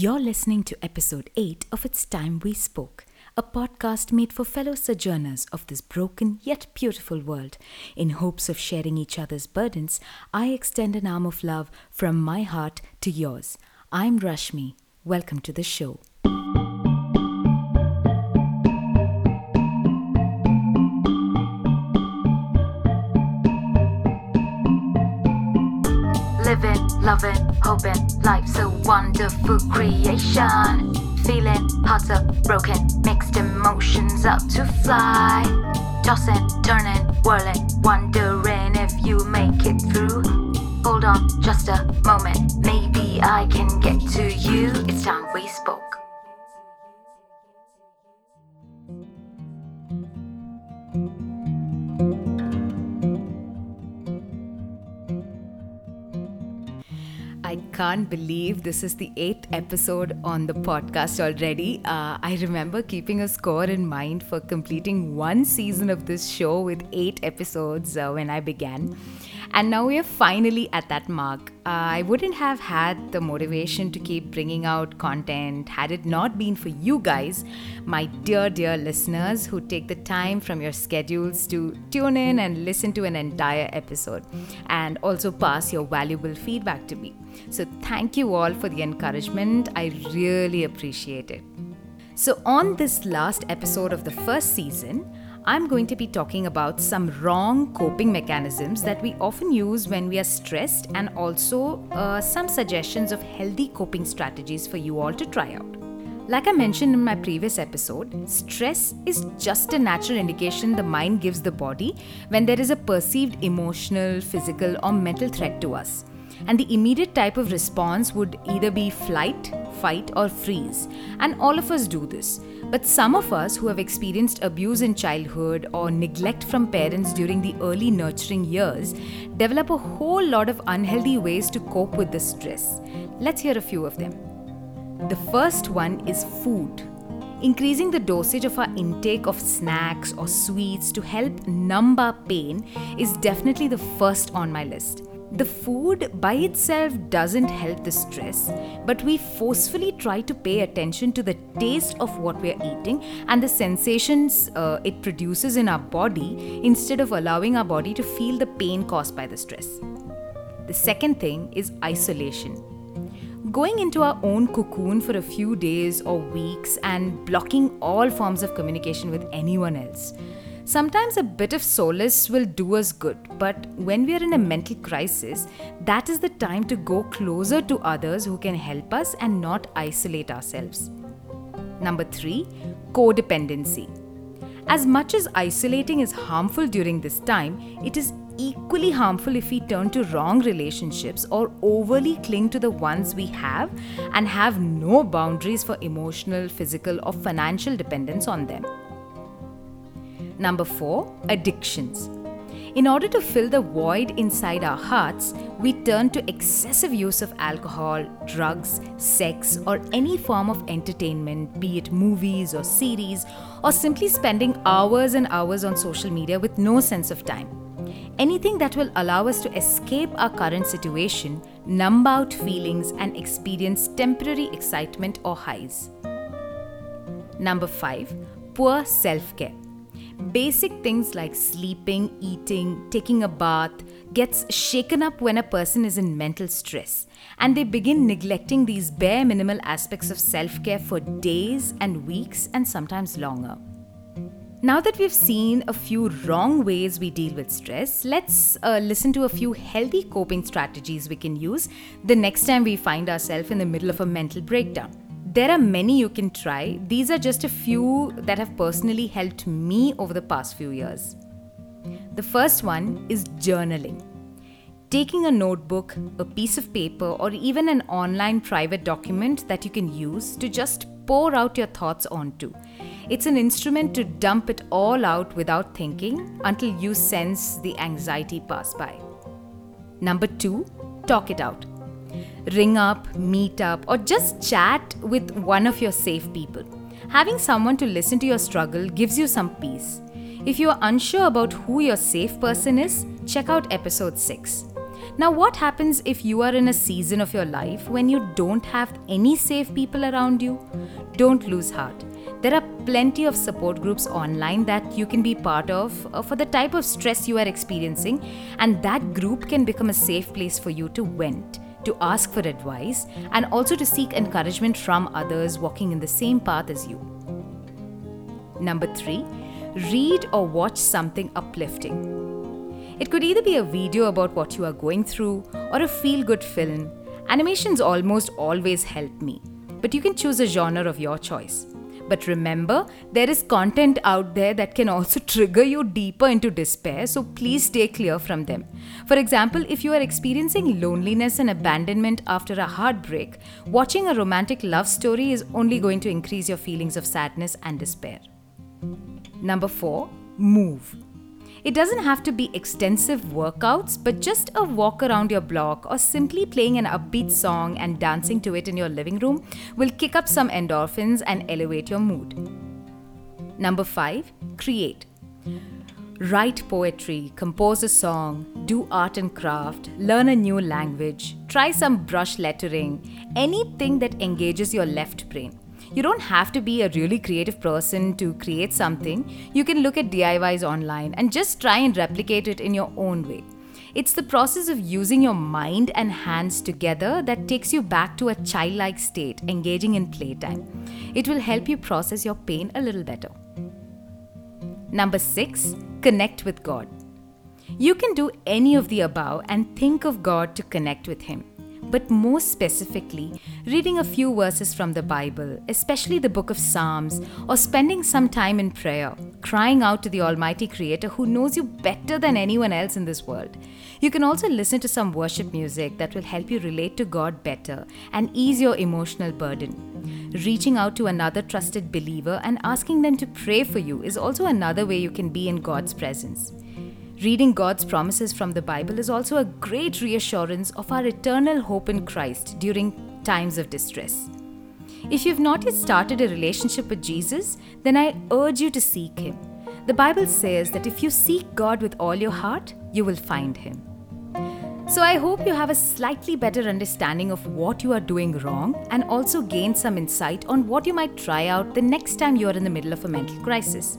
You're listening to episode 8 of It's Time We Spoke, a podcast made for fellow sojourners of this broken yet beautiful world. In hopes of sharing each other's burdens, I extend an arm of love from my heart to yours. I'm Rashmi. Welcome to the show. Loving, hoping, life's a wonderful creation. Feeling hearts are broken, mixed emotions up to fly. Tossing, turning, whirling, wondering if you make it through. Hold on, just a moment, maybe I can get to you. It's time we spoke. Can't believe this is the eighth episode on the podcast already. Uh, I remember keeping a score in mind for completing one season of this show with eight episodes uh, when I began. And now we are finally at that mark. I wouldn't have had the motivation to keep bringing out content had it not been for you guys, my dear, dear listeners who take the time from your schedules to tune in and listen to an entire episode and also pass your valuable feedback to me. So, thank you all for the encouragement. I really appreciate it. So, on this last episode of the first season, I'm going to be talking about some wrong coping mechanisms that we often use when we are stressed and also uh, some suggestions of healthy coping strategies for you all to try out. Like I mentioned in my previous episode, stress is just a natural indication the mind gives the body when there is a perceived emotional, physical, or mental threat to us. And the immediate type of response would either be flight, fight, or freeze. And all of us do this. But some of us who have experienced abuse in childhood or neglect from parents during the early nurturing years develop a whole lot of unhealthy ways to cope with the stress. Let's hear a few of them. The first one is food. Increasing the dosage of our intake of snacks or sweets to help numb our pain is definitely the first on my list. The food by itself doesn't help the stress, but we forcefully try to pay attention to the taste of what we're eating and the sensations uh, it produces in our body instead of allowing our body to feel the pain caused by the stress. The second thing is isolation. Going into our own cocoon for a few days or weeks and blocking all forms of communication with anyone else. Sometimes a bit of solace will do us good, but when we are in a mental crisis, that is the time to go closer to others who can help us and not isolate ourselves. Number three, codependency. As much as isolating is harmful during this time, it is equally harmful if we turn to wrong relationships or overly cling to the ones we have and have no boundaries for emotional, physical, or financial dependence on them. Number four, addictions. In order to fill the void inside our hearts, we turn to excessive use of alcohol, drugs, sex, or any form of entertainment, be it movies or series, or simply spending hours and hours on social media with no sense of time. Anything that will allow us to escape our current situation, numb out feelings, and experience temporary excitement or highs. Number five, poor self care. Basic things like sleeping, eating, taking a bath gets shaken up when a person is in mental stress and they begin neglecting these bare minimal aspects of self-care for days and weeks and sometimes longer. Now that we've seen a few wrong ways we deal with stress, let's uh, listen to a few healthy coping strategies we can use the next time we find ourselves in the middle of a mental breakdown. There are many you can try. These are just a few that have personally helped me over the past few years. The first one is journaling. Taking a notebook, a piece of paper, or even an online private document that you can use to just pour out your thoughts onto. It's an instrument to dump it all out without thinking until you sense the anxiety pass by. Number two, talk it out ring up, meet up, or just chat with one of your safe people. Having someone to listen to your struggle gives you some peace. If you are unsure about who your safe person is, check out episode 6. Now, what happens if you are in a season of your life when you don't have any safe people around you? Don't lose heart. There are plenty of support groups online that you can be part of uh, for the type of stress you are experiencing, and that group can become a safe place for you to vent, to ask for advice, and also to seek encouragement from others walking in the same path as you. Number three, read or watch something uplifting. It could either be a video about what you are going through or a feel good film. Animations almost always help me, but you can choose a genre of your choice. But remember, there is content out there that can also trigger you deeper into despair, so please stay clear from them. For example, if you are experiencing loneliness and abandonment after a heartbreak, watching a romantic love story is only going to increase your feelings of sadness and despair. Number 4. Move. It doesn't have to be extensive workouts, but just a walk around your block or simply playing an upbeat song and dancing to it in your living room will kick up some endorphins and elevate your mood. Number 5. Create. Write poetry, compose a song, do art and craft, learn a new language, try some brush lettering, anything that engages your left brain. You don't have to be a really creative person to create something. You can look at DIYs online and just try and replicate it in your own way. It's the process of using your mind and hands together that takes you back to a childlike state, engaging in playtime. It will help you process your pain a little better. Number six, connect with God. You can do any of the above and think of God to connect with Him but more specifically, reading a few verses from the Bible, especially the book of Psalms, or spending some time in prayer, crying out to the Almighty Creator who knows you better than anyone else in this world. You can also listen to some worship music that will help you relate to God better and ease your emotional burden. Reaching out to another trusted believer and asking them to pray for you is also another way you can be in God's presence. Reading God's promises from the Bible is also a great reassurance of our eternal hope in Christ during times of distress. If you've not yet started a relationship with Jesus, then I urge you to seek Him. The Bible says that if you seek God with all your heart, you will find Him. So I hope you have a slightly better understanding of what you are doing wrong and also gain some insight on what you might try out the next time you are in the middle of a mental crisis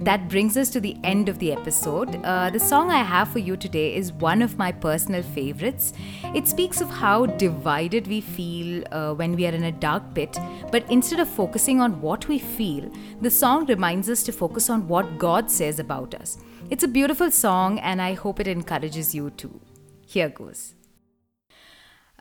that brings us to the end of the episode. Uh, the song I have for you today is one of my personal favorites. It speaks of how divided we feel uh, when we are in a dark pit, but instead of focusing on what we feel, the song reminds us to focus on what God says about us. It's a beautiful song, and I hope it encourages you too. Here goes.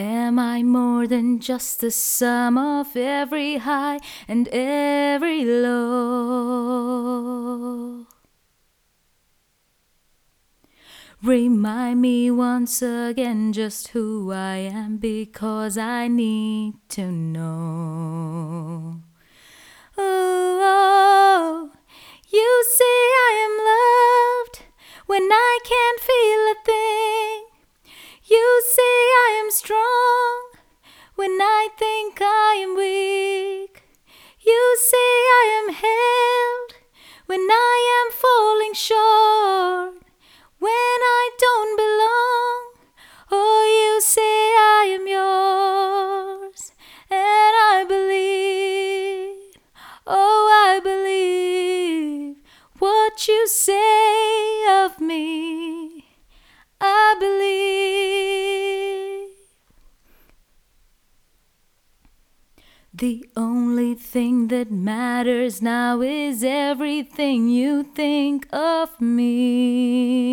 Am I more than just the sum of every high and every low? Remind me once again just who I am because I need to know. Oh, oh, you say I am loved when I can't feel a thing. Strong when I think I am weak. You say I am held when The only thing that matters now is everything you think of me.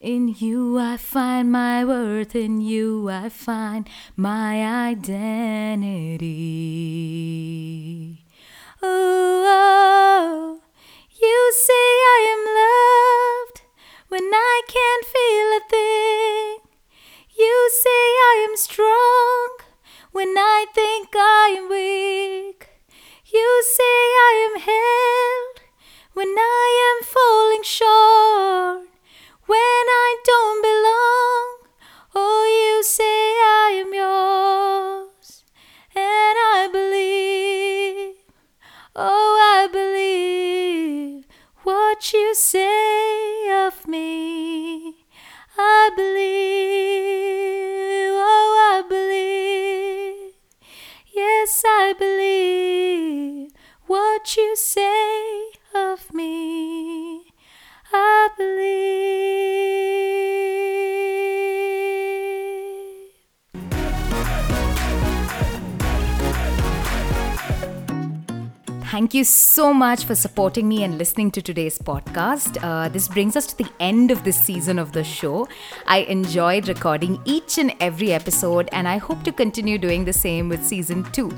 In you I find my worth, in you I find my identity. Oh, oh, you say I am loved when I I am strong, when I think I am weak, you say I am held Thank you so much for supporting me and listening to today's podcast. Uh, this brings us to the end of this season of the show. I enjoyed recording each and every episode, and I hope to continue doing the same with season two.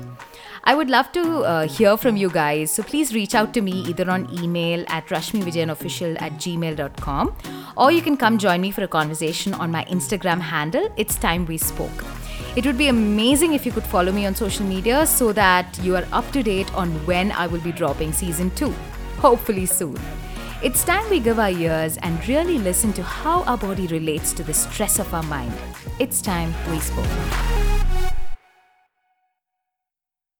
I would love to uh, hear from you guys, so please reach out to me either on email at rashmivijayanofficial at gmail.com or you can come join me for a conversation on my Instagram handle. It's Time We Spoke. It would be amazing if you could follow me on social media so that you are up to date on when I will be dropping season 2. Hopefully soon. It's time we give our ears and really listen to how our body relates to the stress of our mind. It's time we spoke.